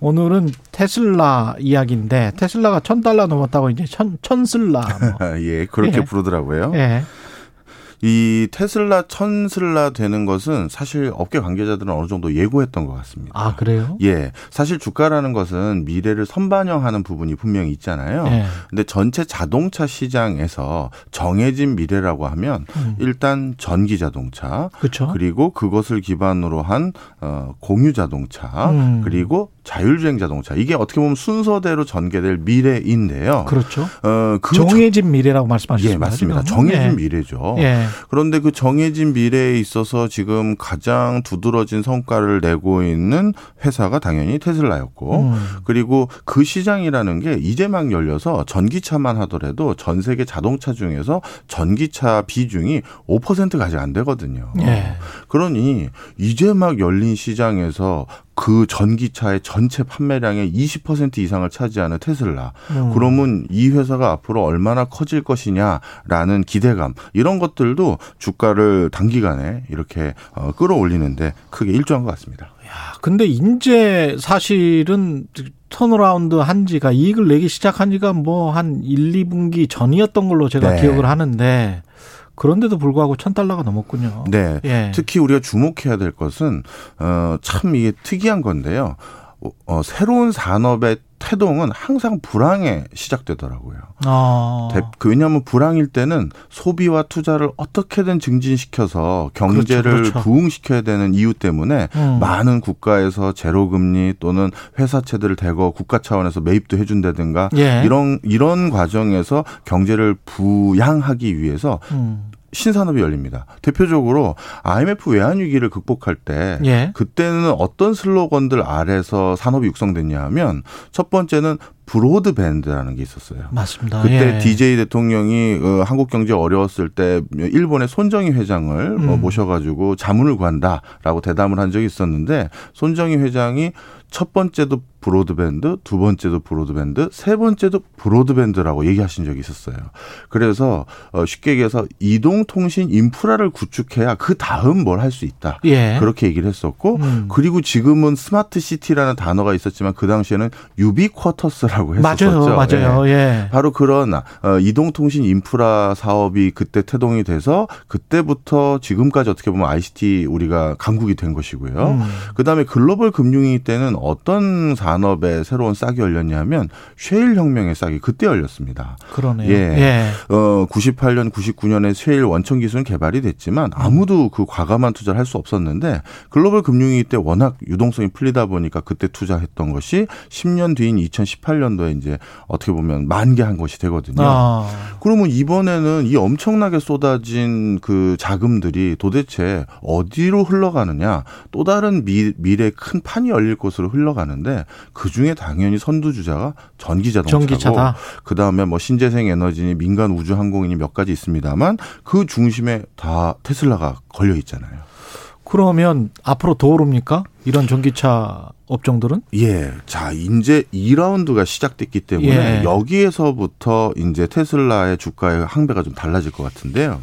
오늘은 테슬라 이야기인데 테슬라가 천 달러 넘었다고 이제 천 천슬라 뭐. 예, 그렇게 예. 부르더라고요. 예. 이 테슬라 천슬라 되는 것은 사실 업계 관계자들은 어느 정도 예고했던 것 같습니다. 아 그래요? 예, 사실 주가라는 것은 미래를 선반영하는 부분이 분명히 있잖아요. 예. 근데 전체 자동차 시장에서 정해진 미래라고 하면 음. 일단 전기 자동차, 그쵸? 그리고 그것을 기반으로 한 어, 공유 자동차, 음. 그리고 자율주행 자동차 이게 어떻게 보면 순서대로 전개될 미래인데요. 그렇죠. 어, 그 정해진 미래라고 말씀하셨습니다. 예, 맞습니다. 정해진 예. 미래죠. 예. 그런데 그 정해진 미래에 있어서 지금 가장 두드러진 성과를 내고 있는 회사가 당연히 테슬라였고 음. 그리고 그 시장이라는 게 이제 막 열려서 전기차만 하더라도 전 세계 자동차 중에서 전기차 비중이 5%가 아직 안 되거든요. 예. 그러니 이제 막 열린 시장에서 그 전기차의 전체 판매량의 20% 이상을 차지하는 테슬라. 음. 그러면 이 회사가 앞으로 얼마나 커질 것이냐라는 기대감 이런 것들도 주가를 단기간에 이렇게 어, 끌어올리는데 크게 일조한 것 같습니다. 야, 근데 인제 사실은 turnaround 한 지가 이익을 내기 시작한 지가 뭐 한 1, 2분기 전이었던 걸로 제가 네. 기억을 하는데 그런데도 불구하고 천 달러가 넘었군요. 네. 예. 특히 우리가 주목해야 될 것은 어참 이게 특이한 건데요. 어, 새로운 산업의 태동은 항상 불황에 시작되더라고요. 아. 그 왜냐하면 불황일 때는 소비와 투자를 어떻게든 증진시켜서 경제를 그렇죠, 그렇죠. 부흥시켜야 되는 이유 때문에 음. 많은 국가에서 제로금리 또는 회사채들을 대거 국가 차원에서 매입도 해준다든가 예. 이런 이런 과정에서 경제를 부양하기 위해서 음. 신산업이 열립니다. 대표적으로 IMF 외환 위기를 극복할 때 예. 그때는 어떤 슬로건들 아래서 산업이 육성됐냐 하면 첫 번째는 브로드밴드라는 게 있었어요. 맞습니다. 그때 예. DJ 대통령이 어, 한국 경제 어려웠을 때 일본의 손정희 회장을 어, 음. 모셔가지고 자문을 구한다라고 대담을 한 적이 있었는데 손정희 회장이 첫 번째도 broadband, 두 번째도 broadband, 세 번째도 broadband라고 얘기하신 적이 있었어요. 그래서 어, 쉽게 얘기해서 이동통신 인프라를 구축해야 그 다음 뭘 할 수 있다. 예. 그렇게 얘기를 했었고 음. 그리고 지금은 smart city라는 단어가 있었지만 그 당시에는 유비쿼터스라고 했었죠. 맞아요, 맞아요. 예. 예. 바로 그런 어, 이동통신 인프라 사업이 그때 태동이 돼서 그때부터 지금까지 어떻게 보면 ICT 우리가 강국이 된 것이고요. 음. 그다음에 글로벌 금융위 때는 어떤 사 산업에 새로운 싹이 열렸냐면 쉐일 혁명의 싹이 그때 열렸습니다. 그러네요. 예. 예. 어 98년 99년에 쉐일 원천 기술은 개발이 됐지만 아무도 그 과감한 투자를 할 수 없었는데 글로벌 금융위기 때 워낙 유동성이 풀리다 보니까 그때 투자했던 것이 10년 뒤인 2018년도에 이제 어떻게 보면 만개한 것이 되거든요. 아. 그러면 이번에는 이 엄청나게 쏟아진 그 자금들이 도대체 어디로 흘러가느냐 또 다른 미, 미래 큰 판이 열릴 곳으로 흘러가는데 그 중에 당연히 선두주자가 전기 자동차고 전기차다. 그다음에 뭐 신재생 에너지니 민간 우주 항공이니 몇 가지 있습니다만 그 중심에 다 테슬라가 걸려 있잖아요. 그러면 앞으로 더 오릅니까? 이런 전기차 업종들은? 예. 자, 이제 2라운드가 시작됐기 때문에 예. 여기에서부터 이제 테슬라의 주가의 항배가 좀 달라질 것 같은데요.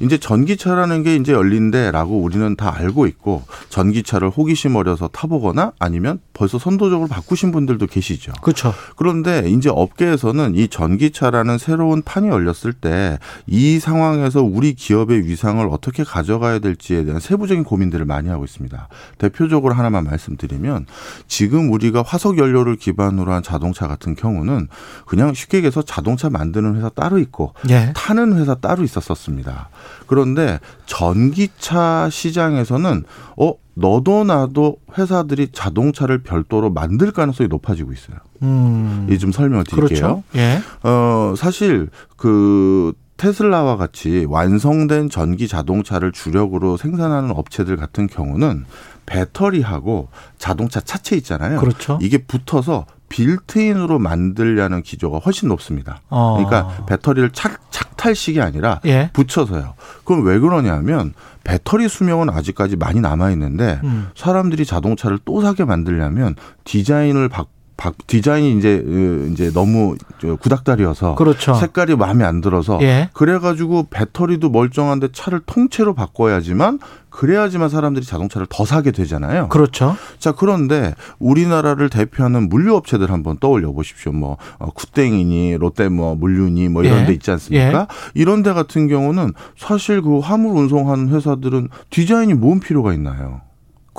이제 전기차라는 게 이제 열린데라고 우리는 다 알고 있고 전기차를 호기심 어려서 타보거나 아니면 벌써 선도적으로 바꾸신 분들도 계시죠. 그렇죠. 그런데 이제 업계에서는 이 전기차라는 새로운 판이 열렸을 때 이 상황에서 우리 기업의 위상을 어떻게 가져가야 될지에 대한 세부적인 고민들을 많이 하고 있습니다. 대표적으로 하나만 말씀드리면 지금 우리가 화석 연료를 기반으로 한 자동차 같은 경우는 그냥 쉽게 얘기해서 자동차 만드는 회사 따로 있고 예. 타는 회사 따로 있었었습니다. 그런데 전기차 시장에서는 어 너도 나도 회사들이 자동차를 별도로 만들 가능성이 높아지고 있어요. 음. 이좀 설명을 드릴게요. 그렇죠. 예. 어 사실 그 테슬라와 같이 완성된 전기 자동차를 주력으로 생산하는 업체들 같은 경우는 배터리하고 자동차 차체 있잖아요. 그렇죠. 이게 붙어서 빌트인으로 만들려는 기조가 훨씬 높습니다. 어. 그러니까 배터리를 착, 착탈식이 아니라 예. 붙여서요. 그럼 왜 그러냐면 배터리 수명은 아직까지 많이 남아 있는데 음. 사람들이 자동차를 또 사게 만들려면 디자인을 바, 바, 디자인이 이제 이제 너무 구닥다리여서 그렇죠. 색깔이 마음에 안 들어서 예. 그래가지고 배터리도 멀쩡한데 차를 통째로 바꿔야지만 그래야지만 사람들이 자동차를 더 사게 되잖아요. 그렇죠. 자, 그런데 우리나라를 대표하는 물류 업체들 한번 떠올려 보십시오. 뭐 어, 쿠땡이니 롯데 뭐 물류니 뭐 이런 예. 데 있지 않습니까? 예. 이런 데 같은 경우는 사실 그 화물 운송하는 회사들은 디자인이 뭔 필요가 있나요?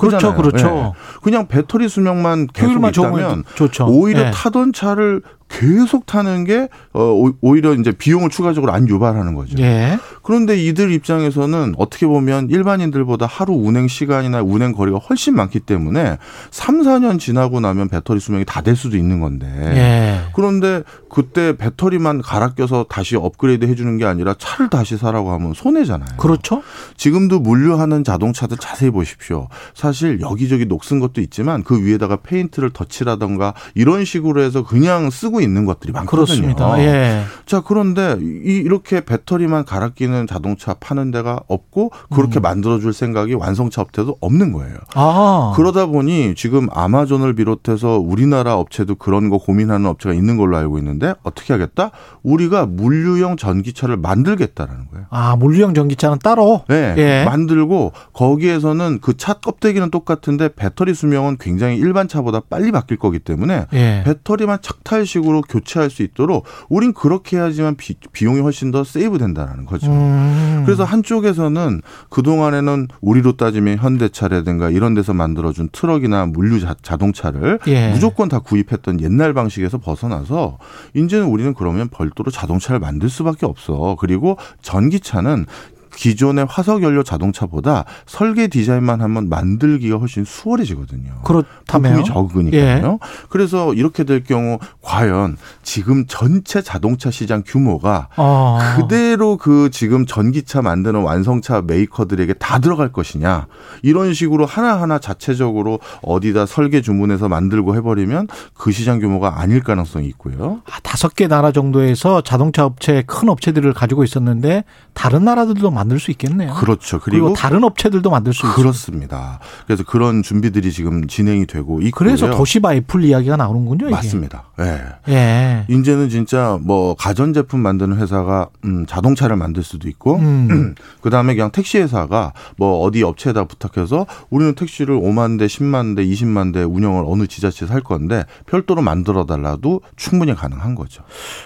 그렇죠, 그렇죠. 네. 그냥 배터리 수명만 계속 있다면 좋죠. 오히려 네. 타던 차를 계속 타는 게 어, 오히려 이제 비용을 추가적으로 안 유발하는 거죠. 예. 그런데 이들 입장에서는 어떻게 보면 일반인들보다 하루 운행 시간이나 운행 거리가 훨씬 많기 때문에 3, 4년 지나고 나면 배터리 수명이 다 될 수도 있는 건데. 예. 그런데 그때 배터리만 갈아 껴서 다시 업그레이드 해 주는 게 아니라 차를 다시 사라고 하면 손해잖아요. 그렇죠. 지금도 물류하는 자동차들 자세히 보십시오. 사실 여기저기 녹슨 것도 있지만 그 위에다가 페인트를 덧칠하던가 이런 식으로 해서 그냥 쓰고 있는 것들이 많거든요. 그렇습니다. 예. 자 그런데 이렇게 배터리만 갈아 끼는 자동차 파는 데가 없고 그렇게 음. 만들어줄 생각이 완성차 업체도 없는 거예요. 아. 그러다 보니 지금 아마존을 비롯해서 우리나라 업체도 그런 거 고민하는 업체가 있는 걸로 알고 있는데 어떻게 하겠다? 우리가 물류용 전기차를 만들겠다라는 거예요. 아 물류용 전기차는 따로? 네. 예. 만들고 거기에서는 그 차 껍데기는 똑같은데 배터리 수명은 굉장히 일반 차보다 빨리 바뀔 거기 때문에 예. 배터리만 착탈식으로 안정적으로 교체할 수 있도록 우린 그렇게 해야지만 비, 용이 훨씬 더 save 된다는 거죠. 음. 그래서 한쪽에서는 그동안에는 우리로 따지면 현대차라든가 이런 데서 만들어준 트럭이나 물류 자, 동차를 예. 무조건 다 구입했던 옛날 방식에서 벗어나서 이제는 우리는 그러면 별도로 자동차를 만들 수밖에 없어. 그리고 전기차는 기존의 화석 연료 자동차보다 설계 디자인만 하면 만들기가 훨씬 수월해지거든요. 그렇다면 적으니까요. 예. 그래서 이렇게 될 경우 과연 지금 전체 자동차 시장 규모가 아. 그대로 그 지금 전기차 만드는 완성차 메이커들에게 다 들어갈 것이냐 이런 식으로 하나하나 자체적으로 어디다 설계 주문해서 만들고 해버리면 그 시장 규모가 아닐 가능성이 있고요. 아, 다섯 개 나라 정도에서 자동차 업체 큰 업체들을 가지고 있었는데 다른 나라들도 만들 수 있겠네요. 그렇죠. 그리고, 그리고 다른 업체들도 만들 수 그렇습니다. 있습니다. 그래서 그런 준비들이 지금 진행이 되고 있고요. 그래서 도시바 애플 이야기가 나오는군요. 이게. 맞습니다. 예. 네. 예. 이제는 진짜 뭐 가전 제품 만드는 회사가 음, 자동차를 만들 수도 있고 음. 그다음에 그냥 택시 회사가 뭐 어디 업체에다 부탁해서 우리는 택시를 5만 대, 10만 대, 20만 대 운영을 어느 지자체에서 할 건데 별도로 만들어 달라도 충분히 가능한 거죠.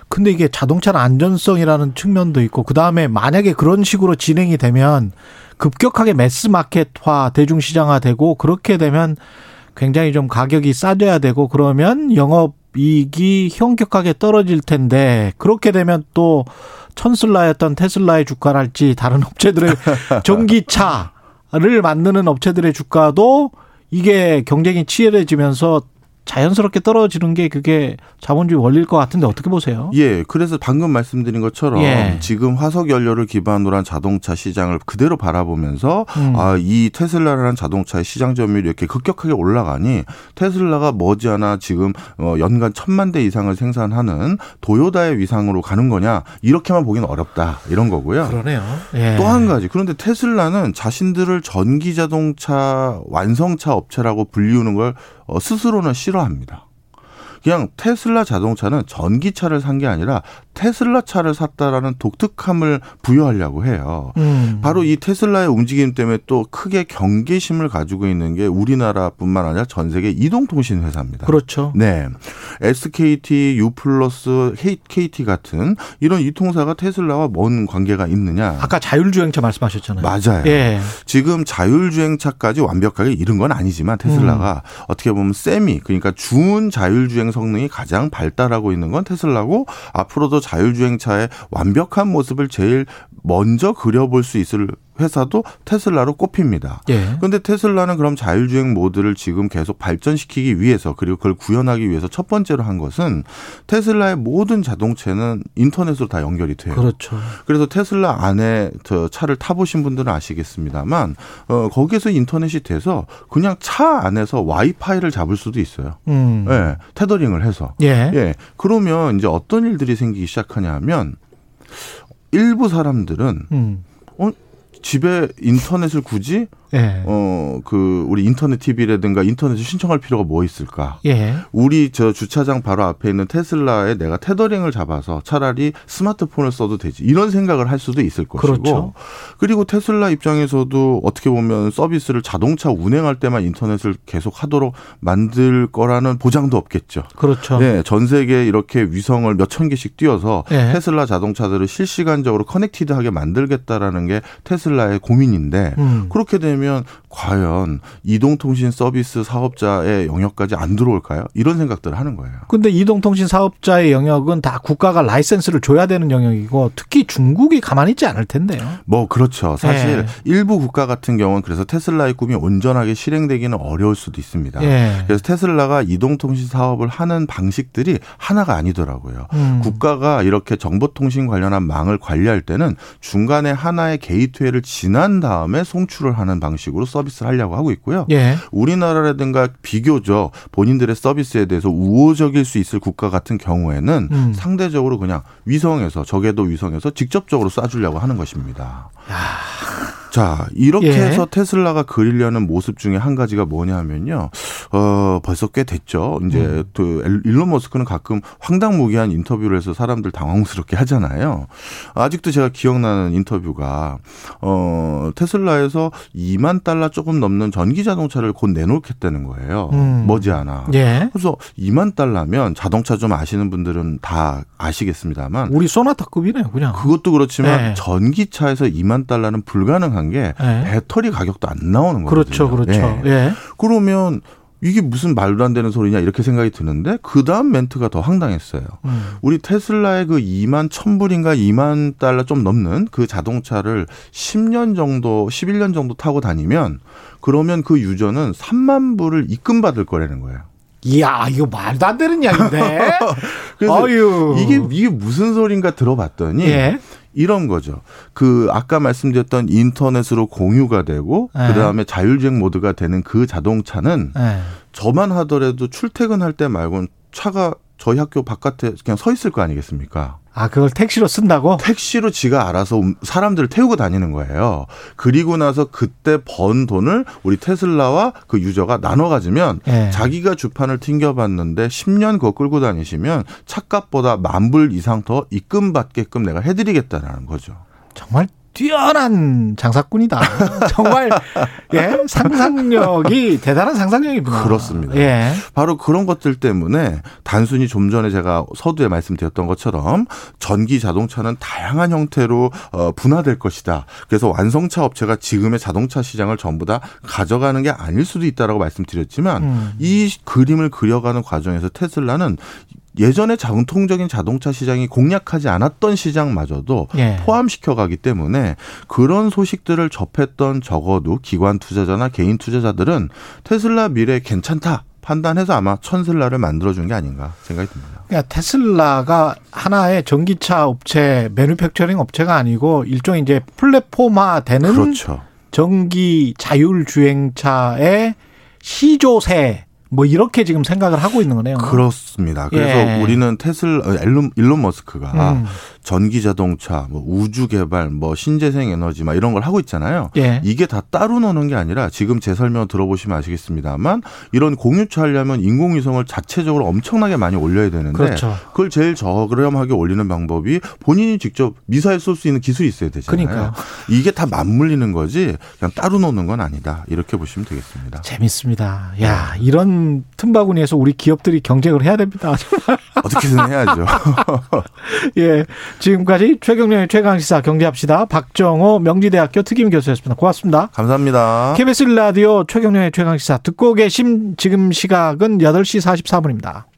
근데 이게 자동차 는 안전성이라는 측면도 있고 그다음에 만약에 그런 식으로 진행이 되면 급격하게 매스 마켓화 대중시장화 되고 그렇게 되면 굉장히 좀 가격이 싸져야 되고 그러면 영업 이익이 현격하게 떨어질 텐데 그렇게 되면 또 천슬라였던 테슬라의 주가랄지 다른 업체들의 전기차를 만드는 업체들의 주가도 이게 경쟁이 치열해지면서 자연스럽게 떨어지는 게 그게 자본주의 원리일 것 같은데 어떻게 보세요? 예, 그래서 방금 말씀드린 것처럼 예. 지금 화석 연료를 기반으로 한 자동차 시장을 그대로 바라보면서 음. 아, 이 테슬라라는 자동차의 시장 점유율이 이렇게 급격하게 올라가니 테슬라가 머지않아 지금 어, 연간 천만 대 이상을 생산하는 도요다의 위상으로 가는 거냐 이렇게만 보기는 어렵다 이런 거고요. 그러네요. 예. 또한 가지 그런데 테슬라는 자신들을 전기 자동차 완성차 업체라고 불리우는 걸 어, 스스로는 싫어합니다. 그냥 테슬라 자동차는 전기차를 산 게 아니라 테슬라 차를 샀다라는 독특함을 부여하려고 해요. 음. 바로 이 테슬라의 움직임 때문에 또 크게 경계심을 가지고 있는 게 우리나라뿐만 아니라 전 세계 이동통신 회사입니다. 그렇죠. 네. SKT, U+, KT 같은 이런 이통사가 테슬라와 뭔 관계가 있느냐? 아까 자율주행차 말씀하셨잖아요. 맞아요. 예. 지금 자율주행차까지 완벽하게 이른 건 아니지만 테슬라가 음. 어떻게 보면 세미 그러니까 준 자율주행 성능이 가장 발달하고 있는 건 테슬라고 앞으로도 자율주행차의 완벽한 모습을 제일 먼저 그려볼 수 있을 회사도 테슬라로 꼽힙니다. 예. 그런데 테슬라는 그럼 자율주행 모드를 지금 계속 발전시키기 위해서 그리고 그걸 구현하기 위해서 첫 번째로 한 것은 테슬라의 모든 자동차는 인터넷으로 다 연결이 돼요. 그렇죠. 그래서 테슬라 안에 저 차를 타보신 분들은 아시겠습니다만 어, 거기에서 인터넷이 돼서 그냥 차 안에서 와이파이를 잡을 수도 있어요. 음. 예, 테더링을 해서. 예. 예. 그러면 이제 어떤 일들이 생기기 시작하냐면 일부 사람들은 음. 어, 집에 인터넷을 굳이 예. 어그 우리 인터넷 TV라든가 인터넷을 신청할 필요가 뭐 있을까? 예. 우리 저 주차장 바로 앞에 있는 테슬라에 내가 테더링을 잡아서 차라리 스마트폰을 써도 되지 이런 생각을 할 수도 있을 것이고 그렇죠. 그리고 테슬라 입장에서도 어떻게 보면 서비스를 자동차 운행할 때만 인터넷을 계속 하도록 만들 거라는 보장도 없겠죠. 그렇죠. 네, 전 세계에 이렇게 위성을 몇 천 개씩 띄워서 예. 테슬라 자동차들을 실시간적으로 커넥티드하게 만들겠다라는 게 테슬라의 고민인데 음. 그렇게 되면 되면 과연 이동통신 서비스 사업자의 영역까지 안 들어올까요? 이런 생각들을 하는 거예요. 근데 이동통신 사업자의 영역은 다 국가가 라이센스를 줘야 되는 영역이고 특히 중국이 가만히 있지 않을 텐데요. 뭐 그렇죠. 사실 네. 일부 국가 같은 경우는 그래서 테슬라의 꿈이 온전하게 실행되기는 어려울 수도 있습니다. 네. 그래서 테슬라가 이동통신 사업을 하는 방식들이 하나가 아니더라고요. 음. 국가가 이렇게 정보통신 관련한 망을 관리할 때는 중간에 하나의 gateway를 지난 다음에 송출을 하는 방식으로 서비스를 하려고 하고 있고요. 예. 우리나라라든가 비교적 본인들의 서비스에 대해서 우호적일 수 있을 국가 같은 경우에는 음. 상대적으로 그냥 위성에서 저궤도 위성에서 직접적으로 쏴주려고 하는 것입니다. 야. 자, 이렇게 예. 해서 테슬라가 그리려는 모습 중에 한 가지가 뭐냐면요. 어, 벌써 꽤 됐죠. 이제 음. 그 일론 머스크는 가끔 황당무계한 인터뷰를 해서 사람들 당황스럽게 하잖아요. 아직도 제가 기억나는 인터뷰가 어, 테슬라에서 2만 달러 조금 넘는 전기 자동차를 곧 내놓겠다는 거예요. 음. 머지않아. 예. 그래서 2만 달러면 자동차 좀 아시는 분들은 다 아시겠습니다만 우리 소나타급이네요, 그냥. 그것도 그렇지만 예. 전기차에서 2만 달러는 불가능한 중요한 게 네. 배터리 가격도 안 나오는 거거든요. 그렇죠, 그렇죠. 예. 예. 그러면 이게 무슨 말도 안 되는 소리냐 이렇게 생각이 드는데 그 다음 멘트가 더 황당했어요. 음. 우리 테슬라의 그 2만 1000불인가 2만 달러 좀 넘는 그 자동차를 10년 정도, 11년 정도 타고 다니면 그러면 그 유저는 3만 불을 입금 받을 거라는 거예요. 이야, 이거 말도 안 되는 이야기인데. 그래서 어휴. 이게 이게 무슨 소린가 들어봤더니 예. 이런 거죠. 그 아까 말씀드렸던 인터넷으로 공유가 되고 네. 그다음에 자율주행 모드가 되는 그 자동차는 네. 저만 하더라도 출퇴근할 때 말고는 차가 저희 학교 바깥에 그냥 서 있을 거 아니겠습니까? 아, 그걸 택시로 쓴다고? 택시로 지가 알아서 사람들을 태우고 다니는 거예요. 그리고 나서 그때 번 돈을 우리 테슬라와 그 유저가 나눠 가지면 네. 자기가 주판을 튕겨봤는데 10년 그거 끌고 다니시면 차값보다 만불 이상 더 입금 받게끔 내가 해드리겠다라는 거죠. 정말 뛰어난 장사꾼이다. 정말 예 상상력이 대단한 상상력이구나. 그렇습니다. 예. 바로 그런 것들 때문에 단순히 좀 전에 제가 서두에 말씀드렸던 것처럼 전기 자동차는 다양한 형태로 어, 분화될 것이다. 그래서 완성차 업체가 지금의 자동차 시장을 전부 다 가져가는 게 아닐 수도 있다라고 말씀드렸지만 음. 이 그림을 그려가는 과정에서 테슬라는 예전에 전통적인 자동차 시장이 공략하지 않았던 시장마저도 예. 포함시켜 가기 때문에 그런 소식들을 접했던 적어도 기관 투자자나 개인 투자자들은 테슬라 미래 괜찮다. 판단해서 아마 천슬라를 만들어준 게 아닌가 생각이 듭니다. 그러니까 테슬라가 하나의 전기차 업체, 매뉴팩처링 업체가 아니고 일종의 이제 플랫폼화 되는 그렇죠. 전기 자율주행차의 시조세 뭐 이렇게 지금 생각을 하고 있는 거네요. 그렇습니다. 그래서 예. 우리는 테슬라 일론, 일론 머스크가 음. 전기 자동차, 뭐 우주 개발, 뭐 신재생 에너지 막 이런 걸 하고 있잖아요. 예. 이게 다 따로 노는 게 아니라 지금 제 설명 들어보시면 아시겠습니다만 이런 공유차 하려면 인공위성을 자체적으로 엄청나게 많이 올려야 되는데 그렇죠. 그걸 제일 저렴하게 올리는 방법이 본인이 직접 미사일 쏠 수 있는 기술이 있어야 되잖아요. 그러니까 이게 다 맞물리는 거지 그냥 따로 노는 건 아니다. 이렇게 보시면 되겠습니다. 재밌습니다. 야, 이런 틈바구니에서 우리 기업들이 경쟁을 해야 됩니다. 어떻게든 해야죠. 예. 지금까지 최경련의 최강시사 경제합시다. 박정호 명지대학교 특임 교수였습니다. 고맙습니다. 감사합니다. KBS 라디오 최경련의 최강시사 듣고 계신 지금 시각은 8시 44분입니다.